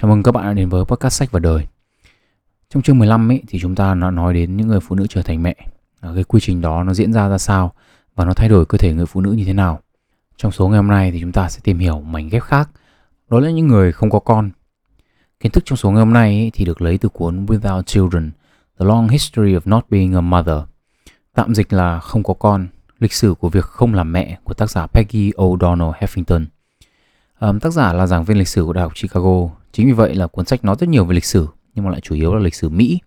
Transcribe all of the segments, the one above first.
Chào mừng các bạn đã đến với podcast sách và đời. Trong chương 15 ấy, thì chúng ta đã nói đến những người phụ nữ trở thành mẹ. À, cái quy trình đó nó diễn ra ra sao và nó thay đổi cơ thể người phụ nữ như thế nào. Trong số ngày hôm nay thì chúng ta sẽ tìm hiểu mảnh ghép khác. Đó là những người không có con. Kiến thức trong số ngày hôm nay ấy, thì được lấy từ cuốn Without Children, The Long History of Not Being a Mother. Tạm dịch là không có con, lịch sử của việc không làm mẹ của tác giả Peggy O'Donnell Heffington. Um, tác giả là giảng viên lịch sử của Đại học Chicago. Chính vì vậy là cuốn sách nói rất nhiều về lịch sử, nhưng mà lại chủ yếu là lịch sử Mỹ.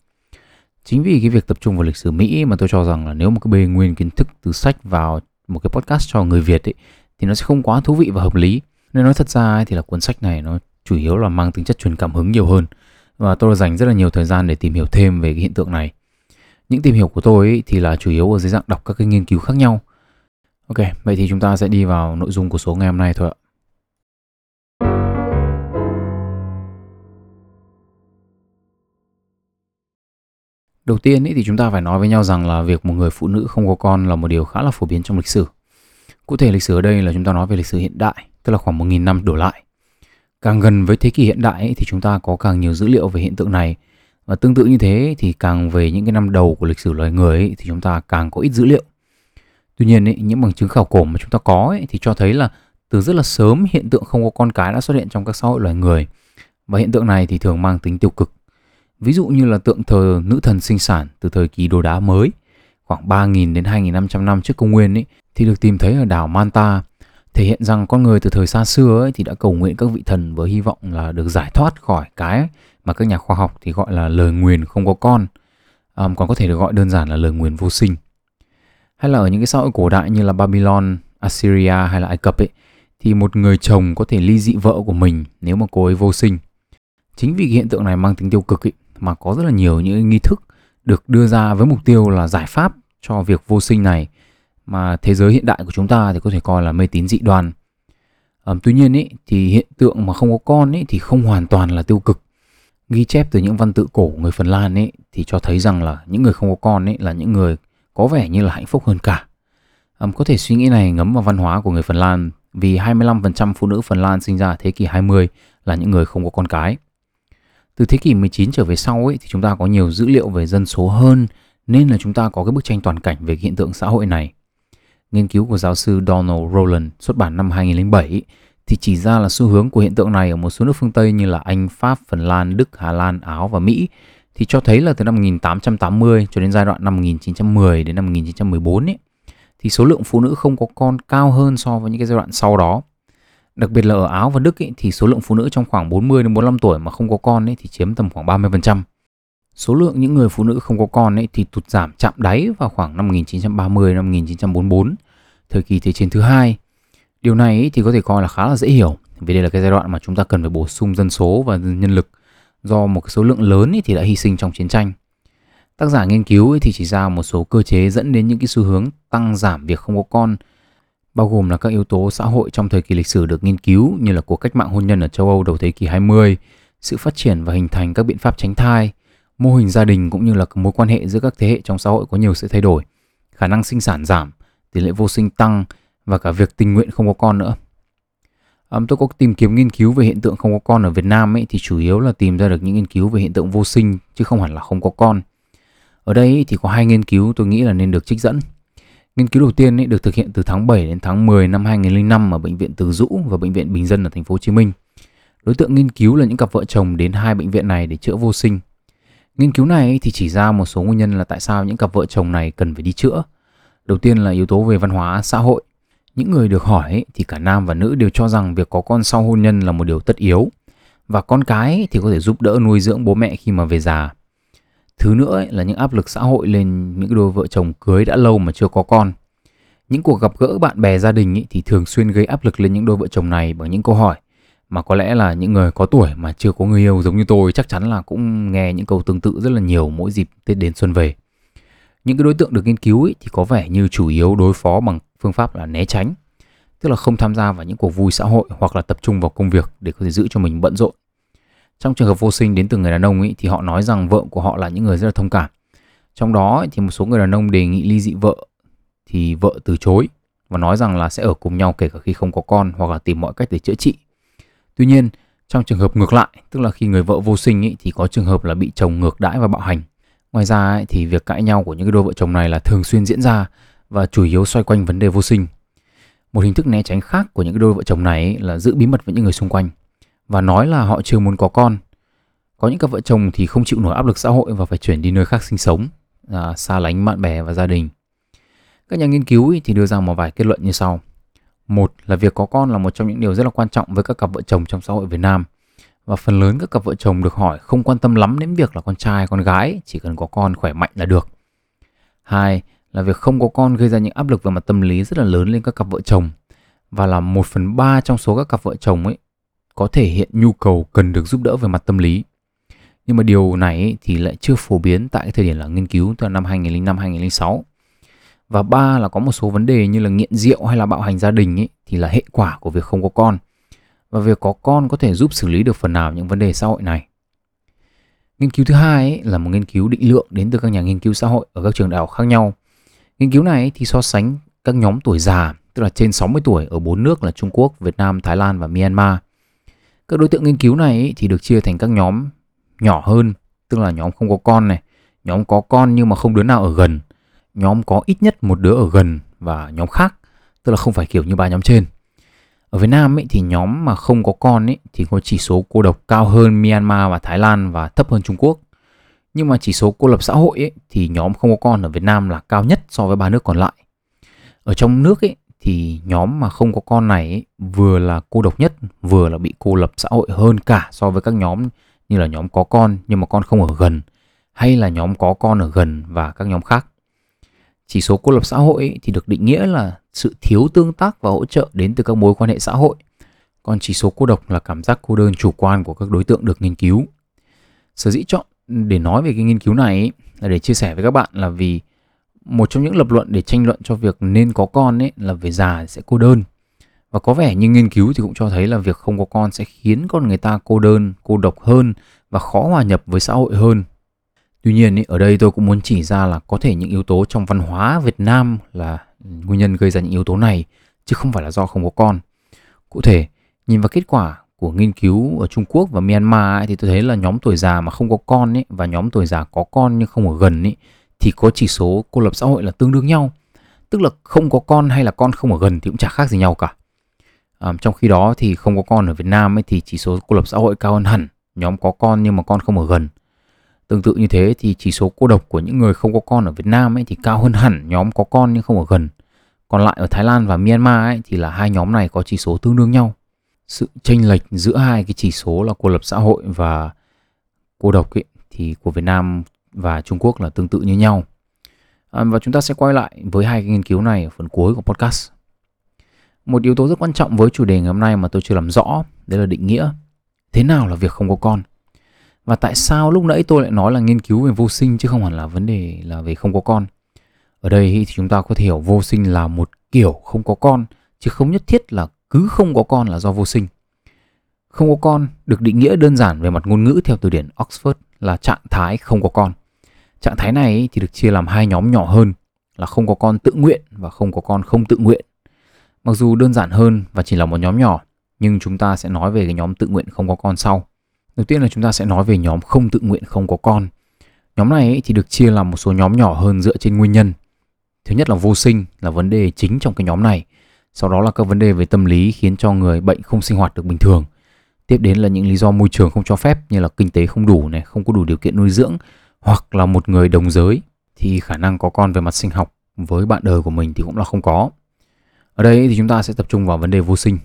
Chính vì cái việc tập trung vào lịch sử Mỹ mà tôi cho rằng là nếu mà cứ bê nguyên kiến thức từ sách vào một cái podcast cho người Việt ấy, thì nó sẽ không quá thú vị và hợp lý. Nên nói thật ra ấy, thì là cuốn sách này nó chủ yếu là mang tính chất truyền cảm hứng nhiều hơn. Và tôi đã dành rất là nhiều thời gian để tìm hiểu thêm về cái hiện tượng này. Những tìm hiểu của tôi ấy, thì là chủ yếu ở dưới dạng đọc các cái nghiên cứu khác nhau. Ok, vậy thì chúng ta sẽ đi vào nội dung của số ngày hôm nay thôi ạ. Đầu tiên ý, thì chúng ta phải nói với nhau rằng là việc một người phụ nữ không có con là một điều khá là phổ biến trong lịch sử. Cụ thể lịch sử ở đây là chúng ta nói về lịch sử hiện đại, tức là khoảng 1.000 năm đổ lại. Càng gần với thế kỷ hiện đại ý, thì chúng ta có càng nhiều dữ liệu về hiện tượng này. Và tương tự như thế thì càng về những cái năm đầu của lịch sử loài người ý, thì chúng ta càng có ít dữ liệu. Tuy nhiên ý, những bằng chứng khảo cổ mà chúng ta có ý, thì cho thấy là từ rất là sớm hiện tượng không có con cái đã xuất hiện trong các xã hội loài người. Và hiện tượng này thì thường mang tính tiêu cực Ví dụ như là tượng thờ nữ thần sinh sản từ thời kỳ đồ đá mới, khoảng 3.000 đến 2.500 năm trước công nguyên ấy, thì được tìm thấy ở đảo Manta, thể hiện rằng con người từ thời xa xưa ấy, thì đã cầu nguyện các vị thần với hy vọng là được giải thoát khỏi cái mà các nhà khoa học thì gọi là lời nguyền không có con, à, còn có thể được gọi đơn giản là lời nguyền vô sinh. Hay là ở những cái xã hội cổ đại như là Babylon, Assyria hay là Ai Cập ấy, thì một người chồng có thể ly dị vợ của mình nếu mà cô ấy vô sinh. Chính vì hiện tượng này mang tính tiêu cực ấy, mà có rất là nhiều những nghi thức được đưa ra với mục tiêu là giải pháp cho việc vô sinh này mà thế giới hiện đại của chúng ta thì có thể coi là mê tín dị đoan. À, tuy nhiên ý, thì hiện tượng mà không có con ý, thì không hoàn toàn là tiêu cực. Ghi chép từ những văn tự cổ của người Phần Lan ý, thì cho thấy rằng là những người không có con ý, là những người có vẻ như là hạnh phúc hơn cả. À, có thể suy nghĩ này ngấm vào văn hóa của người Phần Lan vì 25% phụ nữ Phần Lan sinh ra thế kỷ 20 là những người không có con cái. Từ thế kỷ 19 trở về sau ấy, thì chúng ta có nhiều dữ liệu về dân số hơn nên là chúng ta có cái bức tranh toàn cảnh về hiện tượng xã hội này. Nghiên cứu của giáo sư Donald Rowland xuất bản năm 2007 ấy, thì chỉ ra là xu hướng của hiện tượng này ở một số nước phương Tây như là Anh, Pháp, Phần Lan, Đức, Hà Lan, Áo và Mỹ thì cho thấy là từ năm 1880 cho đến giai đoạn năm 1910 đến năm 1914 ấy, thì số lượng phụ nữ không có con cao hơn so với những cái giai đoạn sau đó. Đặc biệt là ở Áo và Đức ý, thì số lượng phụ nữ trong khoảng 40 đến 45 tuổi mà không có con ý, thì chiếm tầm khoảng 30%. Số lượng những người phụ nữ không có con ấy thì tụt giảm chạm đáy vào khoảng năm 1930 năm 1944, thời kỳ Thế chiến thứ hai. Điều này ý thì có thể coi là khá là dễ hiểu, vì đây là cái giai đoạn mà chúng ta cần phải bổ sung dân số và nhân lực do một cái số lượng lớn ý thì đã hy sinh trong chiến tranh. Tác giả nghiên cứu thì chỉ ra một số cơ chế dẫn đến những cái xu hướng tăng giảm việc không có con bao gồm là các yếu tố xã hội trong thời kỳ lịch sử được nghiên cứu như là cuộc cách mạng hôn nhân ở châu Âu đầu thế kỷ 20, sự phát triển và hình thành các biện pháp tránh thai, mô hình gia đình cũng như là mối quan hệ giữa các thế hệ trong xã hội có nhiều sự thay đổi, khả năng sinh sản giảm, tỷ lệ vô sinh tăng và cả việc tình nguyện không có con nữa. À, tôi có tìm kiếm nghiên cứu về hiện tượng không có con ở Việt Nam ấy thì chủ yếu là tìm ra được những nghiên cứu về hiện tượng vô sinh chứ không hẳn là không có con. Ở đây thì có hai nghiên cứu tôi nghĩ là nên được trích dẫn. Nghiên cứu đầu tiên ấy được thực hiện từ tháng 7 đến tháng 10 năm 2005 ở bệnh viện Từ Dũ và bệnh viện Bình Dân ở thành phố Hồ Chí Minh. Đối tượng nghiên cứu là những cặp vợ chồng đến hai bệnh viện này để chữa vô sinh. Nghiên cứu này thì chỉ ra một số nguyên nhân là tại sao những cặp vợ chồng này cần phải đi chữa. Đầu tiên là yếu tố về văn hóa, xã hội. Những người được hỏi thì cả nam và nữ đều cho rằng việc có con sau hôn nhân là một điều tất yếu và con cái thì có thể giúp đỡ nuôi dưỡng bố mẹ khi mà về già. Thứ nữa ấy, là những áp lực xã hội lên những đôi vợ chồng cưới đã lâu mà chưa có con. Những cuộc gặp gỡ bạn bè gia đình ấy, thì thường xuyên gây áp lực lên những đôi vợ chồng này bằng những câu hỏi mà có lẽ là những người có tuổi mà chưa có người yêu giống như tôi chắc chắn là cũng nghe những câu tương tự rất là nhiều mỗi dịp Tết đến xuân về. Những cái đối tượng được nghiên cứu ấy, thì có vẻ như chủ yếu đối phó bằng phương pháp là né tránh, tức là không tham gia vào những cuộc vui xã hội hoặc là tập trung vào công việc để có thể giữ cho mình bận rộn. Trong trường hợp vô sinh đến từ người đàn ông ấy, thì họ nói rằng vợ của họ là những người rất là thông cảm. Trong đó thì một số người đàn ông đề nghị ly dị vợ thì vợ từ chối và nói rằng là sẽ ở cùng nhau kể cả khi không có con hoặc là tìm mọi cách để chữa trị. Tuy nhiên, Trong trường hợp ngược lại, tức là khi người vợ vô sinh ấy, thì có trường hợp là bị chồng ngược đãi và bạo hành. Ngoài ra ấy, thì việc cãi nhau của những đôi vợ chồng này là thường xuyên diễn ra và chủ yếu xoay quanh vấn đề vô sinh. Một hình thức né tránh khác của những đôi vợ chồng này ấy là giữ bí mật với những người xung quanh và nói là họ chưa muốn có con. Có những cặp vợ chồng thì không chịu nổi áp lực xã hội và phải chuyển đi nơi khác sinh sống, à, xa lánh bạn bè và gia đình. Các nhà nghiên cứu thì đưa ra một vài kết luận như sau. Một là việc có con là một trong những điều rất là quan trọng với các cặp vợ chồng trong xã hội Việt Nam. Và phần lớn các cặp vợ chồng được hỏi không quan tâm lắm đến việc là con trai, con gái, chỉ cần có con khỏe mạnh là được. Hai là việc không có con gây ra những áp lực về mặt tâm lý rất là lớn lên các cặp vợ chồng. Và là một phần ba trong số các cặp vợ chồng ấy có thể hiện nhu cầu cần được giúp đỡ về mặt tâm lý. Nhưng mà điều này thì lại chưa phổ biến tại cái thời điểm là nghiên cứu từ năm 2005-2006 và ba là có một số vấn đề như là nghiện rượu hay là bạo hành gia đình ấy, thì là hệ quả của việc không có con và việc có con có thể giúp xử lý được phần nào những vấn đề xã hội này nghiên cứu thứ hai ấy, là một nghiên cứu định lượng đến từ các nhà nghiên cứu xã hội ở các trường đại học khác nhau nghiên cứu này thì so sánh các nhóm tuổi già tức là trên 60 tuổi ở bốn nước là Trung Quốc, Việt Nam, Thái Lan và Myanmar. Các đối tượng nghiên cứu này thì được chia thành các nhóm nhỏ hơn, tức là nhóm không có con này, nhóm có con nhưng mà không đứa nào ở gần nhóm có ít nhất một đứa ở gần và nhóm khác tức là không phải kiểu như ba nhóm trên. Ở Việt Nam ấy, thì nhóm mà không có con ấy, thì có chỉ số cô độc cao hơn Myanmar và Thái Lan và thấp hơn Trung Quốc. Nhưng mà chỉ số cô lập xã hội ấy, thì nhóm không có con ở Việt Nam là cao nhất so với ba nước còn lại. Ở trong nước ấy, thì nhóm mà không có con này ấy, vừa là cô độc nhất vừa là bị cô lập xã hội hơn cả so với các nhóm như là nhóm có con nhưng mà con không ở gần hay là nhóm có con ở gần và các nhóm khác chỉ số cô lập xã hội thì được định nghĩa là sự thiếu tương tác và hỗ trợ đến từ các mối quan hệ xã hội. Còn chỉ số cô độc là cảm giác cô đơn chủ quan của các đối tượng được nghiên cứu. Sở dĩ chọn để nói về cái nghiên cứu này là để chia sẻ với các bạn là vì một trong những lập luận để tranh luận cho việc nên có con ấy là về già sẽ cô đơn. Và có vẻ như nghiên cứu thì cũng cho thấy là việc không có con sẽ khiến con người ta cô đơn, cô độc hơn và khó hòa nhập với xã hội hơn Tuy nhiên ý, ở đây tôi cũng muốn chỉ ra là có thể những yếu tố trong văn hóa Việt Nam là nguyên nhân gây ra những yếu tố này chứ không phải là do không có con. Cụ thể, nhìn vào kết quả của nghiên cứu ở Trung Quốc và Myanmar ấy, thì tôi thấy là nhóm tuổi già mà không có con ấy, và nhóm tuổi già có con nhưng không ở gần ấy, thì có chỉ số cô lập xã hội là tương đương nhau. Tức là không có con hay là con không ở gần thì cũng chả khác gì nhau cả. À, trong khi đó thì không có con ở Việt Nam ấy, thì chỉ số cô lập xã hội cao hơn hẳn nhóm có con nhưng mà con không ở gần Tương tự như thế thì chỉ số cô độc của những người không có con ở Việt Nam ấy thì cao hơn hẳn nhóm có con nhưng không ở gần. Còn lại ở Thái Lan và Myanmar ấy thì là hai nhóm này có chỉ số tương đương nhau. Sự chênh lệch giữa hai cái chỉ số là cô lập xã hội và cô độc ấy, thì của Việt Nam và Trung Quốc là tương tự như nhau. À, và chúng ta sẽ quay lại với hai cái nghiên cứu này ở phần cuối của podcast. Một yếu tố rất quan trọng với chủ đề ngày hôm nay mà tôi chưa làm rõ, đấy là định nghĩa. Thế nào là việc không có con? và tại sao lúc nãy tôi lại nói là nghiên cứu về vô sinh chứ không hẳn là vấn đề là về không có con ở đây thì chúng ta có thể hiểu vô sinh là một kiểu không có con chứ không nhất thiết là cứ không có con là do vô sinh không có con được định nghĩa đơn giản về mặt ngôn ngữ theo từ điển Oxford là trạng thái không có con trạng thái này thì được chia làm hai nhóm nhỏ hơn là không có con tự nguyện và không có con không tự nguyện mặc dù đơn giản hơn và chỉ là một nhóm nhỏ nhưng chúng ta sẽ nói về cái nhóm tự nguyện không có con sau Đầu tiên là chúng ta sẽ nói về nhóm không tự nguyện không có con. Nhóm này thì được chia làm một số nhóm nhỏ hơn dựa trên nguyên nhân. Thứ nhất là vô sinh là vấn đề chính trong cái nhóm này. Sau đó là các vấn đề về tâm lý khiến cho người bệnh không sinh hoạt được bình thường. Tiếp đến là những lý do môi trường không cho phép như là kinh tế không đủ này, không có đủ điều kiện nuôi dưỡng hoặc là một người đồng giới thì khả năng có con về mặt sinh học với bạn đời của mình thì cũng là không có. Ở đây thì chúng ta sẽ tập trung vào vấn đề vô sinh.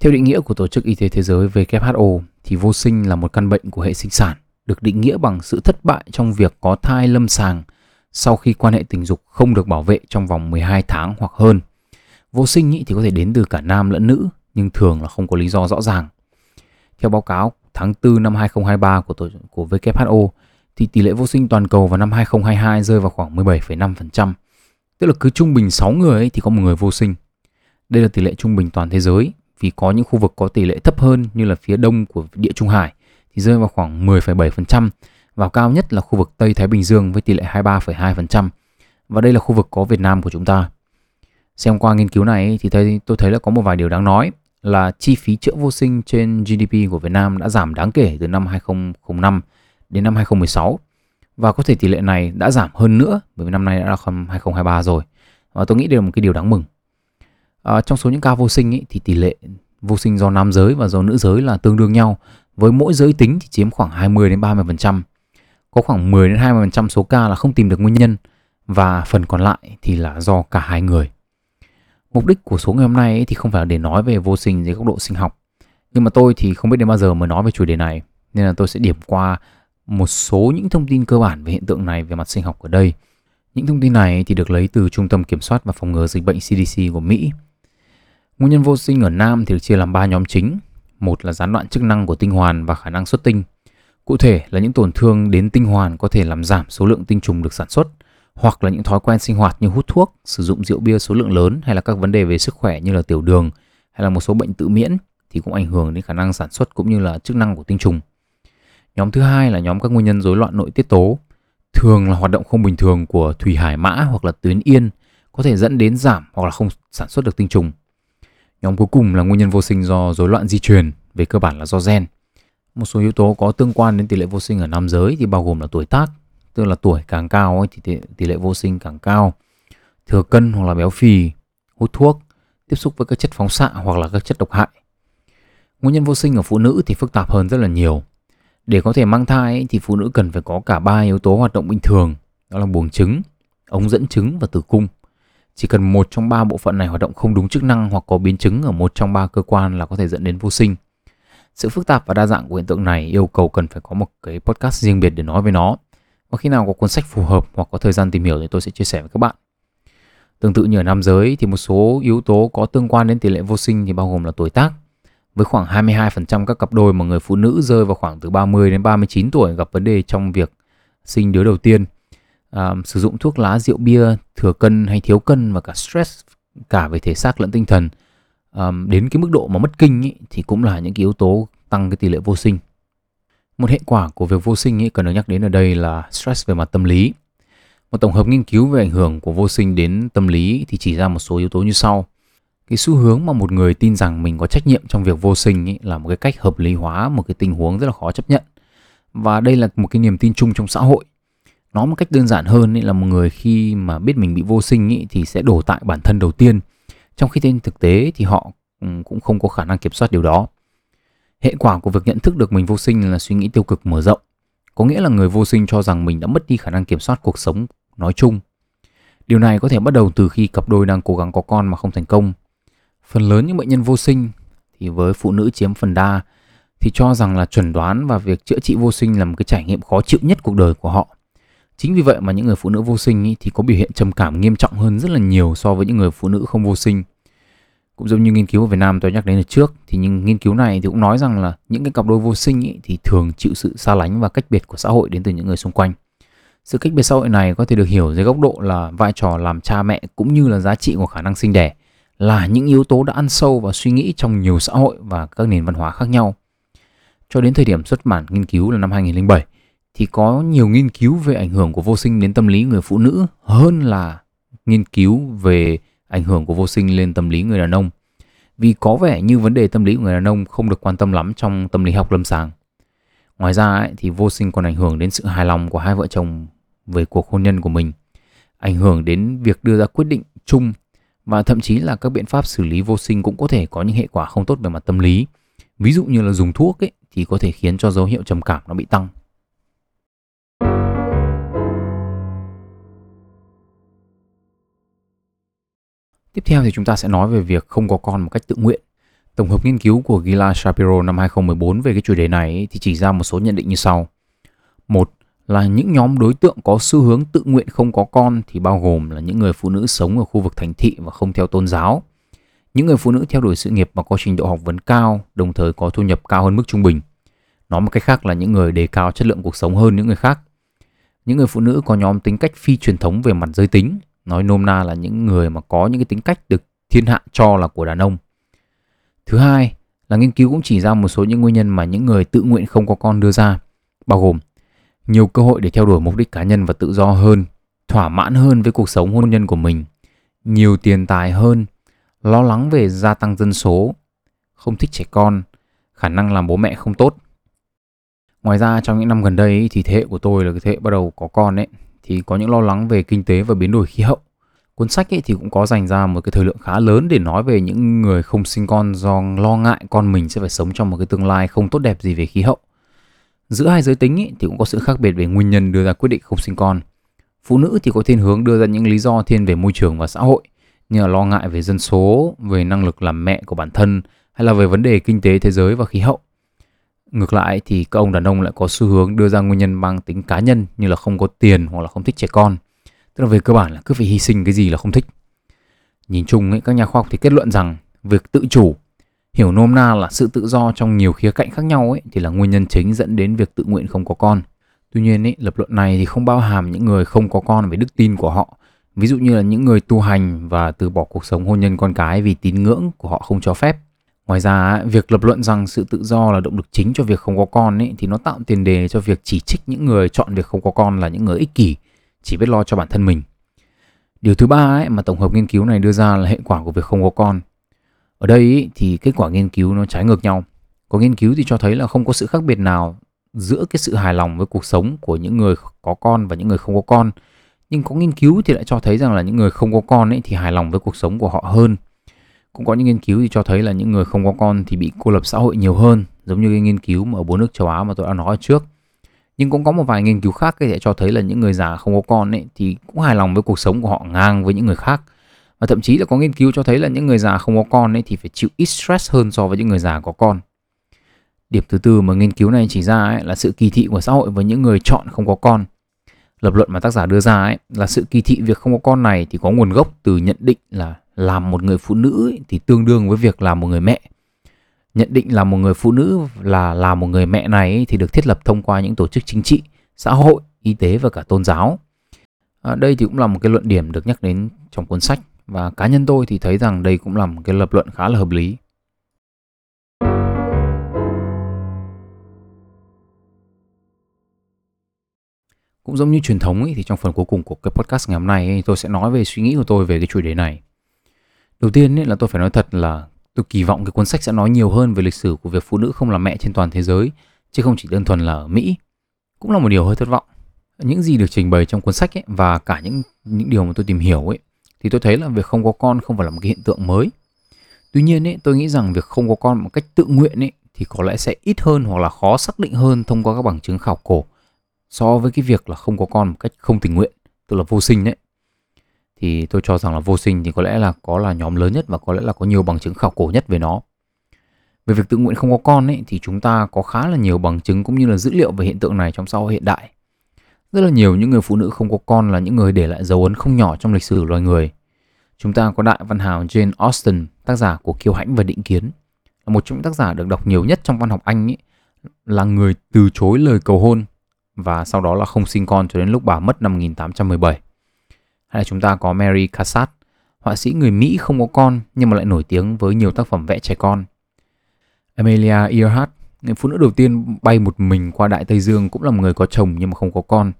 Theo định nghĩa của Tổ chức Y tế Thế giới WHO thì vô sinh là một căn bệnh của hệ sinh sản, được định nghĩa bằng sự thất bại trong việc có thai lâm sàng sau khi quan hệ tình dục không được bảo vệ trong vòng 12 tháng hoặc hơn. Vô sinh ý thì có thể đến từ cả nam lẫn nữ, nhưng thường là không có lý do rõ ràng. Theo báo cáo tháng 4 năm 2023 của tổ của WHO thì tỷ lệ vô sinh toàn cầu vào năm 2022 rơi vào khoảng 17,5%. Tức là cứ trung bình 6 người ấy thì có một người vô sinh. Đây là tỷ lệ trung bình toàn thế giới vì có những khu vực có tỷ lệ thấp hơn như là phía đông của địa Trung Hải thì rơi vào khoảng 10,7% và cao nhất là khu vực Tây Thái Bình Dương với tỷ lệ 23,2%. Và đây là khu vực có Việt Nam của chúng ta. Xem qua nghiên cứu này thì thấy tôi thấy là có một vài điều đáng nói. là chi phí chữa vô sinh trên GDP của Việt Nam đã giảm đáng kể từ năm 2005 đến năm 2016 và có thể tỷ lệ này đã giảm hơn nữa bởi vì năm nay đã là năm 2023 rồi và tôi nghĩ đây là một cái điều đáng mừng à, trong số những ca vô sinh ý, thì tỷ lệ vô sinh do nam giới và do nữ giới là tương đương nhau với mỗi giới tính thì chiếm khoảng 20 đến 30%. Có khoảng 10 đến 20% số ca là không tìm được nguyên nhân và phần còn lại thì là do cả hai người. Mục đích của số ngày hôm nay thì không phải là để nói về vô sinh dưới góc độ sinh học. Nhưng mà tôi thì không biết đến bao giờ mới nói về chủ đề này nên là tôi sẽ điểm qua một số những thông tin cơ bản về hiện tượng này về mặt sinh học ở đây. Những thông tin này thì được lấy từ Trung tâm Kiểm soát và Phòng ngừa Dịch bệnh CDC của Mỹ. Nguyên nhân vô sinh ở nam thì được chia làm 3 nhóm chính. Một là gián đoạn chức năng của tinh hoàn và khả năng xuất tinh. Cụ thể là những tổn thương đến tinh hoàn có thể làm giảm số lượng tinh trùng được sản xuất hoặc là những thói quen sinh hoạt như hút thuốc, sử dụng rượu bia số lượng lớn hay là các vấn đề về sức khỏe như là tiểu đường hay là một số bệnh tự miễn thì cũng ảnh hưởng đến khả năng sản xuất cũng như là chức năng của tinh trùng. Nhóm thứ hai là nhóm các nguyên nhân rối loạn nội tiết tố, thường là hoạt động không bình thường của thủy hải mã hoặc là tuyến yên có thể dẫn đến giảm hoặc là không sản xuất được tinh trùng. Nhóm cuối cùng là nguyên nhân vô sinh do rối loạn di truyền, về cơ bản là do gen. Một số yếu tố có tương quan đến tỷ lệ vô sinh ở nam giới thì bao gồm là tuổi tác, tức là tuổi càng cao ấy, thì tỷ, tỷ lệ vô sinh càng cao, thừa cân hoặc là béo phì, hút thuốc, tiếp xúc với các chất phóng xạ hoặc là các chất độc hại. Nguyên nhân vô sinh ở phụ nữ thì phức tạp hơn rất là nhiều. Để có thể mang thai ấy, thì phụ nữ cần phải có cả ba yếu tố hoạt động bình thường, đó là buồng trứng, ống dẫn trứng và tử cung. Chỉ cần một trong ba bộ phận này hoạt động không đúng chức năng hoặc có biến chứng ở một trong ba cơ quan là có thể dẫn đến vô sinh. Sự phức tạp và đa dạng của hiện tượng này yêu cầu cần phải có một cái podcast riêng biệt để nói về nó. Và khi nào có cuốn sách phù hợp hoặc có thời gian tìm hiểu thì tôi sẽ chia sẻ với các bạn. Tương tự như ở nam giới thì một số yếu tố có tương quan đến tỷ lệ vô sinh thì bao gồm là tuổi tác. Với khoảng 22% các cặp đôi mà người phụ nữ rơi vào khoảng từ 30 đến 39 tuổi gặp vấn đề trong việc sinh đứa đầu tiên – à, sử dụng thuốc lá rượu bia thừa cân hay thiếu cân và cả stress cả về thể xác lẫn tinh thần. À, đến cái mức độ mà mất kinh ý, thì cũng là những cái yếu tố tăng cái tỷ lệ vô sinh. Một hệ quả của việc vô sinh ý, cần được nhắc đến ở đây là stress về mặt tâm lý. Một tổng hợp nghiên cứu về ảnh hưởng của vô sinh đến tâm lý thì chỉ ra một số yếu tố như sau cái xu hướng mà một người tin rằng mình có trách nhiệm trong việc vô sinh ý, là một cái cách hợp lý hóa một cái tình huống rất là khó chấp nhận. Và đây là một cái niềm tin chung trong xã hội. Nói một cách đơn giản hơn ấy là một người khi mà biết mình bị vô sinh ấy, thì sẽ đổ tại bản thân đầu tiên. Trong khi trên thực tế thì họ ừ, cũng không có khả năng kiểm soát điều đó. Hệ quả của việc nhận thức được mình vô sinh là suy nghĩ tiêu cực mở rộng. Có nghĩa là người vô sinh cho rằng mình đã mất đi khả năng kiểm soát cuộc sống nói chung. Điều này có thể bắt đầu từ khi cặp đôi đang cố gắng có con mà không thành công phần lớn những bệnh nhân vô sinh thì với phụ nữ chiếm phần đa thì cho rằng là chuẩn đoán và việc chữa trị vô sinh là một cái trải nghiệm khó chịu nhất cuộc đời của họ Chính vì vậy mà những người phụ nữ vô sinh ý, thì có biểu hiện trầm cảm nghiêm trọng hơn rất là nhiều so với những người phụ nữ không vô sinh. Cũng giống như nghiên cứu ở Việt Nam tôi nhắc đến ở trước thì những nghiên cứu này thì cũng nói rằng là những cái cặp đôi vô sinh ý, thì thường chịu sự xa lánh và cách biệt của xã hội đến từ những người xung quanh. Sự cách biệt xã hội này có thể được hiểu dưới góc độ là vai trò làm cha mẹ cũng như là giá trị của khả năng sinh đẻ là những yếu tố đã ăn sâu vào suy nghĩ trong nhiều xã hội và các nền văn hóa khác nhau. Cho đến thời điểm xuất bản nghiên cứu là năm 2007 thì có nhiều nghiên cứu về ảnh hưởng của vô sinh đến tâm lý người phụ nữ hơn là nghiên cứu về ảnh hưởng của vô sinh lên tâm lý người đàn ông. Vì có vẻ như vấn đề tâm lý của người đàn ông không được quan tâm lắm trong tâm lý học lâm sàng. Ngoài ra ấy, thì vô sinh còn ảnh hưởng đến sự hài lòng của hai vợ chồng về cuộc hôn nhân của mình, ảnh hưởng đến việc đưa ra quyết định chung và thậm chí là các biện pháp xử lý vô sinh cũng có thể có những hệ quả không tốt về mặt tâm lý. Ví dụ như là dùng thuốc ấy, thì có thể khiến cho dấu hiệu trầm cảm nó bị tăng. Tiếp theo thì chúng ta sẽ nói về việc không có con một cách tự nguyện. Tổng hợp nghiên cứu của Gila Shapiro năm 2014 về cái chủ đề này thì chỉ ra một số nhận định như sau. Một là những nhóm đối tượng có xu hướng tự nguyện không có con thì bao gồm là những người phụ nữ sống ở khu vực thành thị và không theo tôn giáo, những người phụ nữ theo đuổi sự nghiệp và có trình độ học vấn cao, đồng thời có thu nhập cao hơn mức trung bình. Nói một cách khác là những người đề cao chất lượng cuộc sống hơn những người khác. Những người phụ nữ có nhóm tính cách phi truyền thống về mặt giới tính nói nôm na là những người mà có những cái tính cách được thiên hạ cho là của đàn ông thứ hai là nghiên cứu cũng chỉ ra một số những nguyên nhân mà những người tự nguyện không có con đưa ra bao gồm nhiều cơ hội để theo đuổi mục đích cá nhân và tự do hơn thỏa mãn hơn với cuộc sống hôn nhân của mình nhiều tiền tài hơn lo lắng về gia tăng dân số không thích trẻ con, khả năng làm bố mẹ không tốt. Ngoài ra trong những năm gần đây thì thế hệ của tôi là cái thế hệ bắt đầu có con ấy thì có những lo lắng về kinh tế và biến đổi khí hậu. Cuốn sách ấy thì cũng có dành ra một cái thời lượng khá lớn để nói về những người không sinh con do lo ngại con mình sẽ phải sống trong một cái tương lai không tốt đẹp gì về khí hậu. Giữa hai giới tính ý, thì cũng có sự khác biệt về nguyên nhân đưa ra quyết định không sinh con. Phụ nữ thì có thiên hướng đưa ra những lý do thiên về môi trường và xã hội như là lo ngại về dân số, về năng lực làm mẹ của bản thân hay là về vấn đề kinh tế thế giới và khí hậu. Ngược lại thì các ông đàn ông lại có xu hướng đưa ra nguyên nhân mang tính cá nhân như là không có tiền hoặc là không thích trẻ con. Tức là về cơ bản là cứ phải hy sinh cái gì là không thích. Nhìn chung ấy, các nhà khoa học thì kết luận rằng việc tự chủ, hiểu nôm na là sự tự do trong nhiều khía cạnh khác nhau ấy thì là nguyên nhân chính dẫn đến việc tự nguyện không có con. Tuy nhiên ấy, lập luận này thì không bao hàm những người không có con về đức tin của họ. Ví dụ như là những người tu hành và từ bỏ cuộc sống hôn nhân con cái vì tín ngưỡng của họ không cho phép Ngoài ra, việc lập luận rằng sự tự do là động lực chính cho việc không có con ấy, thì nó tạo tiền đề cho việc chỉ trích những người chọn việc không có con là những người ích kỷ, chỉ biết lo cho bản thân mình. Điều thứ ba ấy, mà tổng hợp nghiên cứu này đưa ra là hệ quả của việc không có con. Ở đây thì kết quả nghiên cứu nó trái ngược nhau. Có nghiên cứu thì cho thấy là không có sự khác biệt nào giữa cái sự hài lòng với cuộc sống của những người có con và những người không có con. Nhưng có nghiên cứu thì lại cho thấy rằng là những người không có con ấy thì hài lòng với cuộc sống của họ hơn cũng có những nghiên cứu thì cho thấy là những người không có con thì bị cô lập xã hội nhiều hơn, giống như cái nghiên cứu mà ở bốn nước châu Á mà tôi đã nói trước. Nhưng cũng có một vài nghiên cứu khác thì cho thấy là những người già không có con ấy thì cũng hài lòng với cuộc sống của họ ngang với những người khác. Và thậm chí là có nghiên cứu cho thấy là những người già không có con ấy thì phải chịu ít stress hơn so với những người già có con. Điểm thứ tư mà nghiên cứu này chỉ ra ấy là sự kỳ thị của xã hội với những người chọn không có con. Lập luận mà tác giả đưa ra ấy là sự kỳ thị việc không có con này thì có nguồn gốc từ nhận định là làm một người phụ nữ ấy, thì tương đương với việc làm một người mẹ nhận định là một người phụ nữ là là một người mẹ này ấy, thì được thiết lập thông qua những tổ chức chính trị xã hội y tế và cả tôn giáo à, đây thì cũng là một cái luận điểm được nhắc đến trong cuốn sách và cá nhân tôi thì thấy rằng đây cũng là một cái lập luận khá là hợp lý cũng giống như truyền thống ấy, thì trong phần cuối cùng của cái podcast ngày hôm nay ấy, tôi sẽ nói về suy nghĩ của tôi về cái chủ đề này Đầu tiên ấy là tôi phải nói thật là tôi kỳ vọng cái cuốn sách sẽ nói nhiều hơn về lịch sử của việc phụ nữ không làm mẹ trên toàn thế giới, chứ không chỉ đơn thuần là ở Mỹ. Cũng là một điều hơi thất vọng. Những gì được trình bày trong cuốn sách ấy, và cả những những điều mà tôi tìm hiểu ấy thì tôi thấy là việc không có con không phải là một cái hiện tượng mới. Tuy nhiên ấy, tôi nghĩ rằng việc không có con một cách tự nguyện ấy thì có lẽ sẽ ít hơn hoặc là khó xác định hơn thông qua các bằng chứng khảo cổ so với cái việc là không có con một cách không tình nguyện, tức là vô sinh đấy thì tôi cho rằng là vô sinh thì có lẽ là có là nhóm lớn nhất và có lẽ là có nhiều bằng chứng khảo cổ nhất về nó. Về việc tự nguyện không có con ấy, thì chúng ta có khá là nhiều bằng chứng cũng như là dữ liệu về hiện tượng này trong xã hội hiện đại. Rất là nhiều những người phụ nữ không có con là những người để lại dấu ấn không nhỏ trong lịch sử loài người. Chúng ta có đại văn hào Jane Austen, tác giả của Kiêu Hãnh và Định Kiến, là một trong những tác giả được đọc nhiều nhất trong văn học Anh ấy, là người từ chối lời cầu hôn và sau đó là không sinh con cho đến lúc bà mất năm 1817 hay là chúng ta có Mary Cassatt, họa sĩ người Mỹ không có con nhưng mà lại nổi tiếng với nhiều tác phẩm vẽ trẻ con. Amelia Earhart, người phụ nữ đầu tiên bay một mình qua Đại Tây Dương cũng là một người có chồng nhưng mà không có con.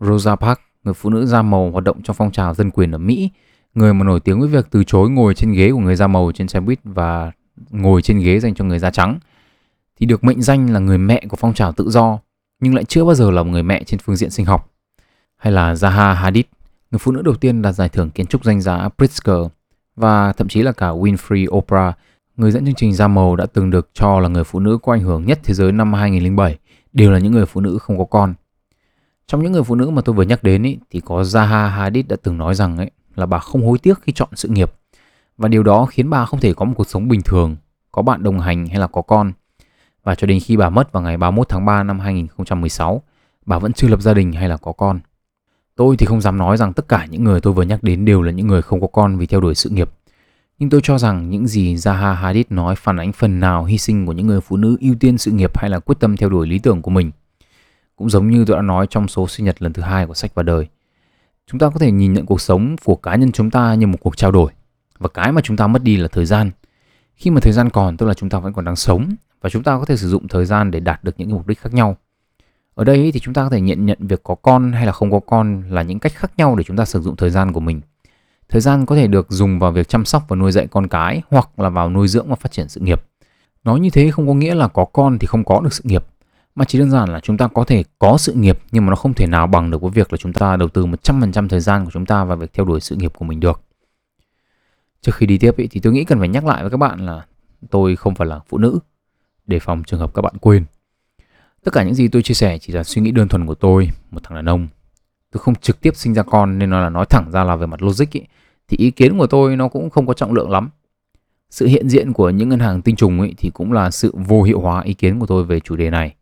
Rosa Parks, người phụ nữ da màu hoạt động trong phong trào dân quyền ở Mỹ, người mà nổi tiếng với việc từ chối ngồi trên ghế của người da màu trên xe buýt và ngồi trên ghế dành cho người da trắng, thì được mệnh danh là người mẹ của phong trào tự do, nhưng lại chưa bao giờ là một người mẹ trên phương diện sinh học. Hay là Zaha Hadid, người phụ nữ đầu tiên đạt giải thưởng kiến trúc danh giá Pritzker và thậm chí là cả Winfrey Oprah, người dẫn chương trình da màu đã từng được cho là người phụ nữ có ảnh hưởng nhất thế giới năm 2007, đều là những người phụ nữ không có con. Trong những người phụ nữ mà tôi vừa nhắc đến ý, thì có Zaha Hadid đã từng nói rằng ấy, là bà không hối tiếc khi chọn sự nghiệp và điều đó khiến bà không thể có một cuộc sống bình thường, có bạn đồng hành hay là có con. Và cho đến khi bà mất vào ngày 31 tháng 3 năm 2016, bà vẫn chưa lập gia đình hay là có con. Tôi thì không dám nói rằng tất cả những người tôi vừa nhắc đến đều là những người không có con vì theo đuổi sự nghiệp. Nhưng tôi cho rằng những gì Zaha Hadid nói phản ánh phần nào hy sinh của những người phụ nữ ưu tiên sự nghiệp hay là quyết tâm theo đuổi lý tưởng của mình. Cũng giống như tôi đã nói trong số sinh nhật lần thứ hai của sách và đời. Chúng ta có thể nhìn nhận cuộc sống của cá nhân chúng ta như một cuộc trao đổi. Và cái mà chúng ta mất đi là thời gian. Khi mà thời gian còn tức là chúng ta vẫn còn đang sống và chúng ta có thể sử dụng thời gian để đạt được những mục đích khác nhau. Ở đây thì chúng ta có thể nhận nhận việc có con hay là không có con là những cách khác nhau để chúng ta sử dụng thời gian của mình. Thời gian có thể được dùng vào việc chăm sóc và nuôi dạy con cái hoặc là vào nuôi dưỡng và phát triển sự nghiệp. Nói như thế không có nghĩa là có con thì không có được sự nghiệp, mà chỉ đơn giản là chúng ta có thể có sự nghiệp nhưng mà nó không thể nào bằng được với việc là chúng ta đầu tư 100% thời gian của chúng ta vào việc theo đuổi sự nghiệp của mình được. Trước khi đi tiếp ý, thì tôi nghĩ cần phải nhắc lại với các bạn là tôi không phải là phụ nữ, để phòng trường hợp các bạn quên. Tất cả những gì tôi chia sẻ chỉ là suy nghĩ đơn thuần của tôi, một thằng đàn ông. Tôi không trực tiếp sinh ra con nên nó là nói thẳng ra là về mặt logic ý, thì ý kiến của tôi nó cũng không có trọng lượng lắm. Sự hiện diện của những ngân hàng tinh trùng ấy thì cũng là sự vô hiệu hóa ý kiến của tôi về chủ đề này.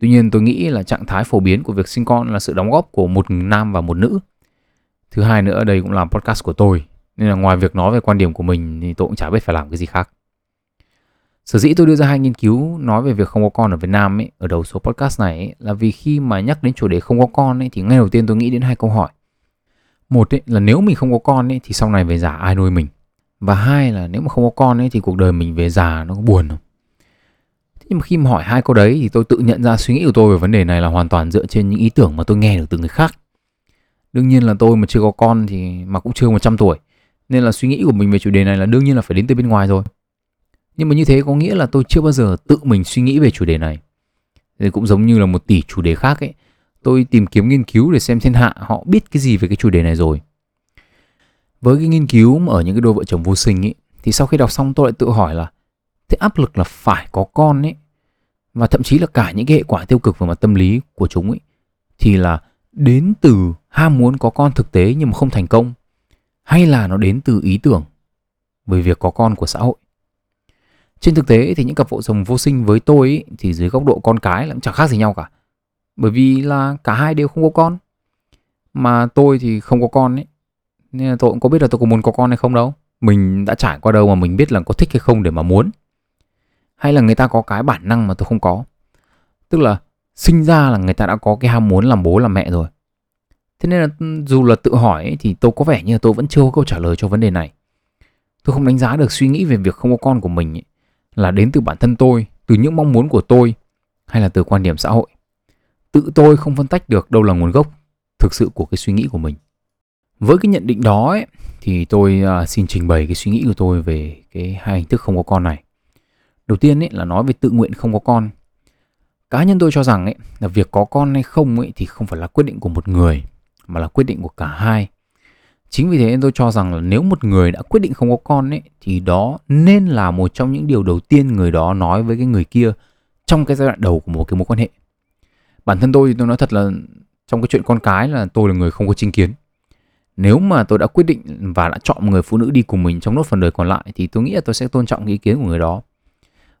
Tuy nhiên tôi nghĩ là trạng thái phổ biến của việc sinh con là sự đóng góp của một nam và một nữ. Thứ hai nữa đây cũng là podcast của tôi nên là ngoài việc nói về quan điểm của mình thì tôi cũng chả biết phải làm cái gì khác. Sở dĩ tôi đưa ra hai nghiên cứu nói về việc không có con ở Việt Nam ấy, ở đầu số podcast này ấy, là vì khi mà nhắc đến chủ đề không có con ấy, thì ngay đầu tiên tôi nghĩ đến hai câu hỏi. Một ấy, là nếu mình không có con ấy, thì sau này về già ai nuôi mình? Và hai là nếu mà không có con ấy, thì cuộc đời mình về già nó có buồn không? Nhưng mà khi mà hỏi hai câu đấy thì tôi tự nhận ra suy nghĩ của tôi về vấn đề này là hoàn toàn dựa trên những ý tưởng mà tôi nghe được từ người khác. Đương nhiên là tôi mà chưa có con thì mà cũng chưa 100 tuổi nên là suy nghĩ của mình về chủ đề này là đương nhiên là phải đến từ bên ngoài rồi. Nhưng mà như thế có nghĩa là tôi chưa bao giờ tự mình suy nghĩ về chủ đề này. Thì cũng giống như là một tỷ chủ đề khác ấy. Tôi tìm kiếm nghiên cứu để xem thiên hạ họ biết cái gì về cái chủ đề này rồi. Với cái nghiên cứu ở những cái đôi vợ chồng vô sinh ấy, thì sau khi đọc xong tôi lại tự hỏi là thế áp lực là phải có con ấy và thậm chí là cả những cái hệ quả tiêu cực về mặt tâm lý của chúng ấy thì là đến từ ham muốn có con thực tế nhưng mà không thành công hay là nó đến từ ý tưởng về việc có con của xã hội. Trên thực tế thì những cặp vợ chồng vô sinh với tôi ý, thì dưới góc độ con cái là cũng chẳng khác gì nhau cả bởi vì là cả hai đều không có con. Mà tôi thì không có con ấy nên là tôi cũng có biết là tôi có muốn có con hay không đâu. Mình đã trải qua đâu mà mình biết là có thích hay không để mà muốn hay là người ta có cái bản năng mà tôi không có? Tức là sinh ra là người ta đã có cái ham muốn làm bố làm mẹ rồi. Thế nên là ừ, dù là tự hỏi ấy, thì tôi có vẻ như là tôi vẫn chưa có câu trả lời cho vấn đề này. Tôi không đánh giá được suy nghĩ về việc không có con của mình ấy, là đến từ bản thân tôi từ những mong muốn của tôi hay là từ quan điểm xã hội. Tự tôi không phân tách được đâu là nguồn gốc thực sự của cái suy nghĩ của mình. Với cái nhận định đó ấy, thì tôi uh, xin trình bày cái suy nghĩ của tôi về cái hai hình thức không có con này đầu tiên ấy là nói về tự nguyện không có con. Cá nhân tôi cho rằng ấy là việc có con hay không ấy thì không phải là quyết định của một người, mà là quyết định của cả hai. Chính vì thế nên tôi cho rằng là nếu một người đã quyết định không có con ấy thì đó nên là một trong những điều đầu tiên người đó nói với cái người kia trong cái giai đoạn đầu của một cái mối quan hệ. Bản thân tôi thì tôi nói thật là trong cái chuyện con cái là tôi là người không có chính kiến. Nếu mà tôi đã quyết định và đã chọn một người phụ nữ đi cùng mình trong nốt phần đời còn lại, thì tôi nghĩ là tôi sẽ tôn trọng cái ý kiến của người đó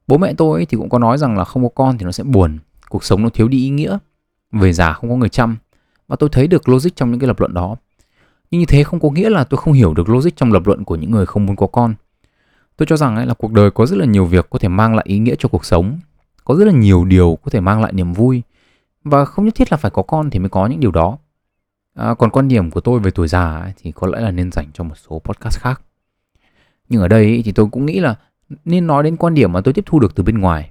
bố mẹ tôi thì cũng có nói rằng là không có con thì nó sẽ buồn cuộc sống nó thiếu đi ý nghĩa về già không có người chăm. Và tôi thấy được logic trong những cái lập luận đó. Nhưng như thế không có nghĩa là tôi không hiểu được logic trong lập luận của những người không muốn có con. Tôi cho rằng ấy là cuộc đời có rất là nhiều việc có thể mang lại ý nghĩa cho cuộc sống có rất là nhiều điều có thể mang lại niềm vui và không nhất thiết là phải có con thì mới có những điều đó. À, còn quan điểm của tôi về tuổi già ấy, thì có lẽ là nên dành cho một số podcast khác. Nhưng ở đây ấy, thì tôi cũng nghĩ là nên nói đến quan điểm mà tôi tiếp thu được từ bên ngoài.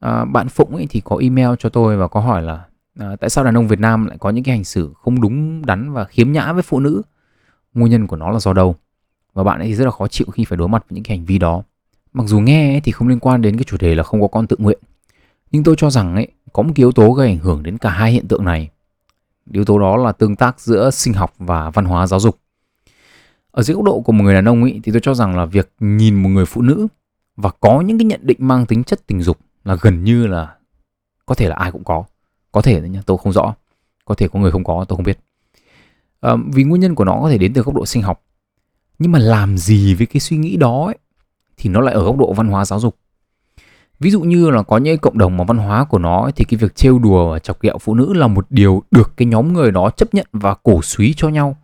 À, bạn phụng ấy thì có email cho tôi và có hỏi là à, tại sao đàn ông Việt Nam lại có những cái hành xử không đúng đắn và khiếm nhã với phụ nữ? Nguyên nhân của nó là do đâu? Và bạn ấy thì rất là khó chịu khi phải đối mặt với những cái hành vi đó. Mặc dù nghe thì không liên quan đến cái chủ đề là không có con tự nguyện. Nhưng tôi cho rằng ấy có một cái yếu tố gây ảnh hưởng đến cả hai hiện tượng này. Yếu tố đó là tương tác giữa sinh học và văn hóa giáo dục ở dưới góc độ của một người đàn ông ấy thì tôi cho rằng là việc nhìn một người phụ nữ và có những cái nhận định mang tính chất tình dục là gần như là có thể là ai cũng có. Có thể đấy nhá tôi không rõ. Có thể có người không có tôi không biết. À, vì nguyên nhân của nó có thể đến từ góc độ sinh học. Nhưng mà làm gì với cái suy nghĩ đó ấy, thì nó lại ở góc độ văn hóa giáo dục. Ví dụ như là có những cộng đồng mà văn hóa của nó ấy, thì cái việc trêu đùa và chọc ghẹo phụ nữ là một điều được cái nhóm người đó chấp nhận và cổ suý cho nhau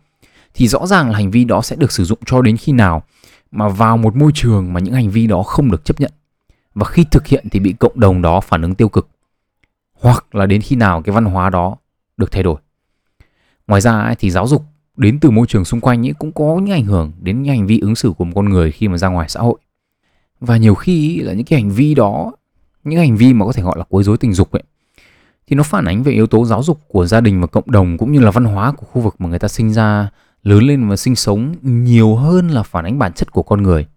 thì rõ ràng là hành vi đó sẽ được sử dụng cho đến khi nào mà vào một môi trường mà những hành vi đó không được chấp nhận. Và khi thực hiện thì bị cộng đồng đó phản ứng tiêu cực. Hoặc là đến khi nào cái văn hóa đó được thay đổi. Ngoài ra thì giáo dục đến từ môi trường xung quanh ấy cũng có những ảnh hưởng đến những hành vi ứng xử của một con người khi mà ra ngoài xã hội. Và nhiều khi là những cái hành vi đó, những hành vi mà có thể gọi là quấy rối tình dục ấy, thì nó phản ánh về yếu tố giáo dục của gia đình và cộng đồng cũng như là văn hóa của khu vực mà người ta sinh ra lớn lên và sinh sống nhiều hơn là phản ánh bản chất của con người.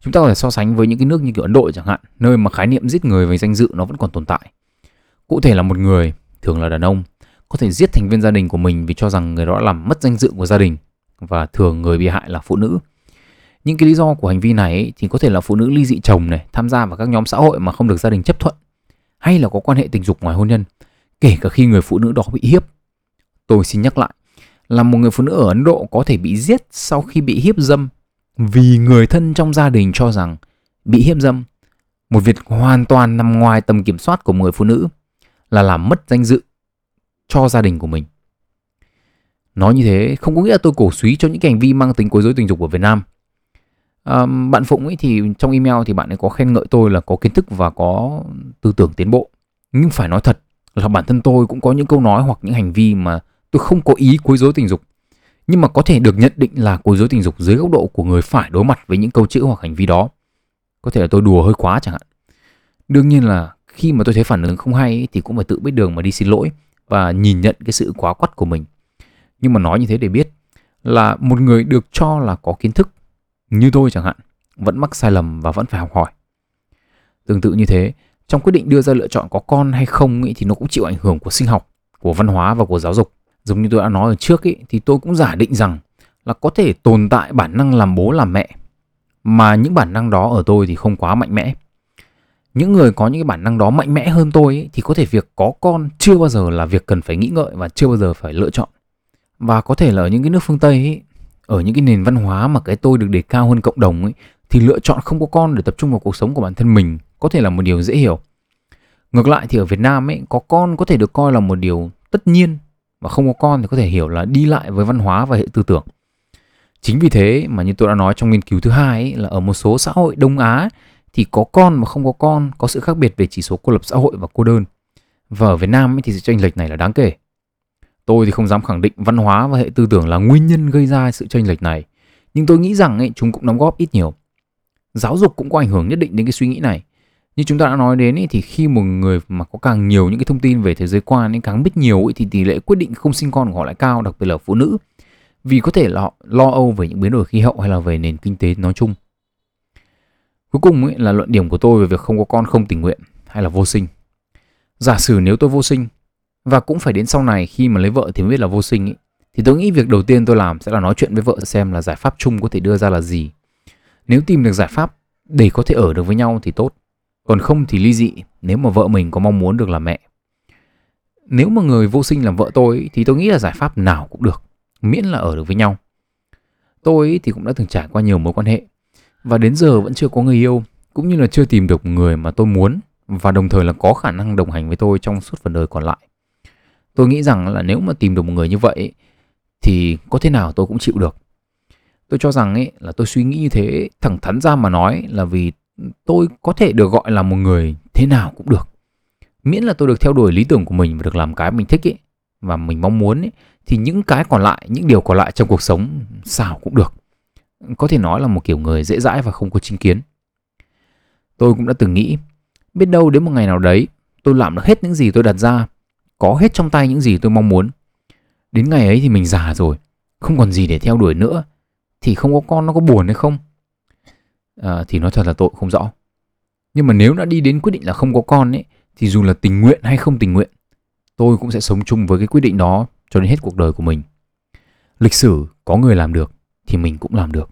Chúng ta có thể so sánh với những cái nước như kiểu Ấn Độ chẳng hạn, nơi mà khái niệm giết người về danh dự nó vẫn còn tồn tại. Cụ thể là một người, thường là đàn ông, có thể giết thành viên gia đình của mình vì cho rằng người đó làm mất danh dự của gia đình và thường người bị hại là phụ nữ. Những cái lý do của hành vi này ấy, thì có thể là phụ nữ ly dị chồng này, tham gia vào các nhóm xã hội mà không được gia đình chấp thuận, hay là có quan hệ tình dục ngoài hôn nhân, kể cả khi người phụ nữ đó bị hiếp. Tôi xin nhắc lại, là một người phụ nữ ở Ấn Độ có thể bị giết sau khi bị hiếp dâm vì người thân trong gia đình cho rằng bị hiếp dâm, một việc hoàn toàn nằm ngoài tầm kiểm soát của người phụ nữ là làm mất danh dự cho gia đình của mình. Nói như thế không có nghĩa là tôi cổ suý cho những cái hành vi mang tính quấy rối tình dục ở Việt Nam. À, bạn Phụng ấy thì trong email thì bạn ấy có khen ngợi tôi là có kiến thức và có tư tưởng tiến bộ. Nhưng phải nói thật là bản thân tôi cũng có những câu nói hoặc những hành vi mà tôi không có ý quấy rối tình dục. Nhưng mà có thể được nhận định là quấy rối tình dục dưới góc độ của người phải đối mặt với những câu chữ hoặc hành vi đó. Có thể là tôi đùa hơi quá chẳng hạn. Đương nhiên là khi mà tôi thấy phản ứng không hay ấy, thì cũng phải tự biết đường mà đi xin lỗi và nhìn nhận cái sự quá quắt của mình. Nhưng mà nói như thế để biết là một người được cho là có kiến thức như tôi chẳng hạn vẫn mắc sai lầm và vẫn phải học hỏi. Tương tự như thế, trong quyết định đưa ra lựa chọn có con hay không ấy, thì nó cũng chịu ảnh hưởng của sinh học, của văn hóa và của giáo dục. Giống như tôi đã nói ở trước ý, thì tôi cũng giả định rằng là có thể tồn tại bản năng làm bố làm mẹ mà những bản năng đó ở tôi thì không quá mạnh mẽ. Những người có những cái bản năng đó mạnh mẽ hơn tôi ý, thì có thể việc có con chưa bao giờ là việc cần phải nghĩ ngợi và chưa bao giờ phải lựa chọn. Và có thể là ở những cái nước phương tây ý, ở những cái nền văn hóa mà cái tôi được đề cao hơn cộng đồng ấy thì lựa chọn không có con để tập trung vào cuộc sống của bản thân mình có thể là một điều dễ hiểu. Ngược lại thì ở việt nam ấy có con có thể được coi là một điều tất nhiên mà không có con thì có thể hiểu là đi lại với văn hóa và hệ tư tưởng chính vì thế mà như tôi đã nói trong nghiên cứu thứ hai ấy, là ở một số xã hội đông á thì có con mà không có con có sự khác biệt về chỉ số cô lập xã hội và cô đơn. Và ở Việt Nam ấy thì sự chênh lệch này là đáng kể. Tôi thì không dám khẳng định văn hóa và hệ tư tưởng là nguyên nhân gây ra sự chênh lệch này, nhưng tôi nghĩ rằng ấy, chúng cũng đóng góp ít nhiều. Giáo dục cũng có ảnh hưởng nhất định đến cái suy nghĩ này. Như chúng ta đã nói đến ý, thì khi một người mà có càng nhiều những cái thông tin về thế giới quan ấy, càng biết nhiều ý, thì tỷ lệ quyết định không sinh con của họ lại cao, đặc biệt là phụ nữ. Vì có thể là họ lo âu về những biến đổi khí hậu hay là về nền kinh tế nói chung. Cuối cùng ấy, là luận điểm của tôi về việc không có con không tình nguyện hay là vô sinh. Giả sử nếu tôi vô sinh và cũng phải đến sau này khi mà lấy vợ thì mới biết là vô sinh ấy, thì tôi nghĩ việc đầu tiên tôi làm sẽ là nói chuyện với vợ xem là giải pháp chung có thể đưa ra là gì. Nếu tìm được giải pháp để có thể ở được với nhau thì tốt. Còn không thì ly dị nếu mà vợ mình có mong muốn được làm mẹ. Nếu mà người vô sinh làm vợ tôi thì tôi nghĩ là giải pháp nào cũng được, miễn là ở được với nhau. Tôi thì cũng đã từng trải qua nhiều mối quan hệ và đến giờ vẫn chưa có người yêu cũng như là chưa tìm được người mà tôi muốn và đồng thời là có khả năng đồng hành với tôi trong suốt phần đời còn lại. Tôi nghĩ rằng là nếu mà tìm được một người như vậy thì có thế nào tôi cũng chịu được. Tôi cho rằng ấy là tôi suy nghĩ như thế thẳng thắn ra mà nói là vì tôi có thể được gọi là một người thế nào cũng được. Miễn là tôi được theo đuổi lý tưởng của mình và được làm cái mình thích ấy và mình mong muốn ấy thì những cái còn lại, những điều còn lại trong cuộc sống sao cũng được có thể nói là một kiểu người dễ dãi và không có chính kiến. Tôi cũng đã từng nghĩ, biết đâu đến một ngày nào đấy, tôi làm được hết những gì tôi đặt ra, có hết trong tay những gì tôi mong muốn. Đến ngày ấy thì mình già rồi, không còn gì để theo đuổi nữa, thì không có con nó có buồn hay không? À, thì nói thật là tội không rõ. Nhưng mà nếu đã đi đến quyết định là không có con ấy, thì dù là tình nguyện hay không tình nguyện, tôi cũng sẽ sống chung với cái quyết định đó cho đến hết cuộc đời của mình. Lịch sử có người làm được, thì mình cũng làm được.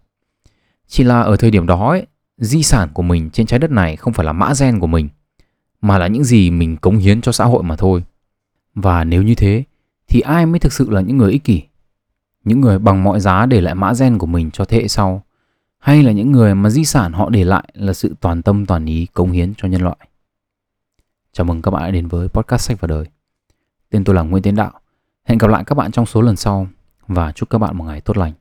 Chỉ là ở thời điểm đó ấy, di sản của mình trên trái đất này không phải là mã gen của mình, mà là những gì mình cống hiến cho xã hội mà thôi. Và nếu như thế, thì ai mới thực sự là những người ích kỷ? Những người bằng mọi giá để lại mã gen của mình cho thế hệ sau, hay là những người mà di sản họ để lại là sự toàn tâm toàn ý cống hiến cho nhân loại? Chào mừng các bạn đã đến với podcast sách và đời. Tên tôi là Nguyễn Tiến Đạo. Hẹn gặp lại các bạn trong số lần sau và chúc các bạn một ngày tốt lành.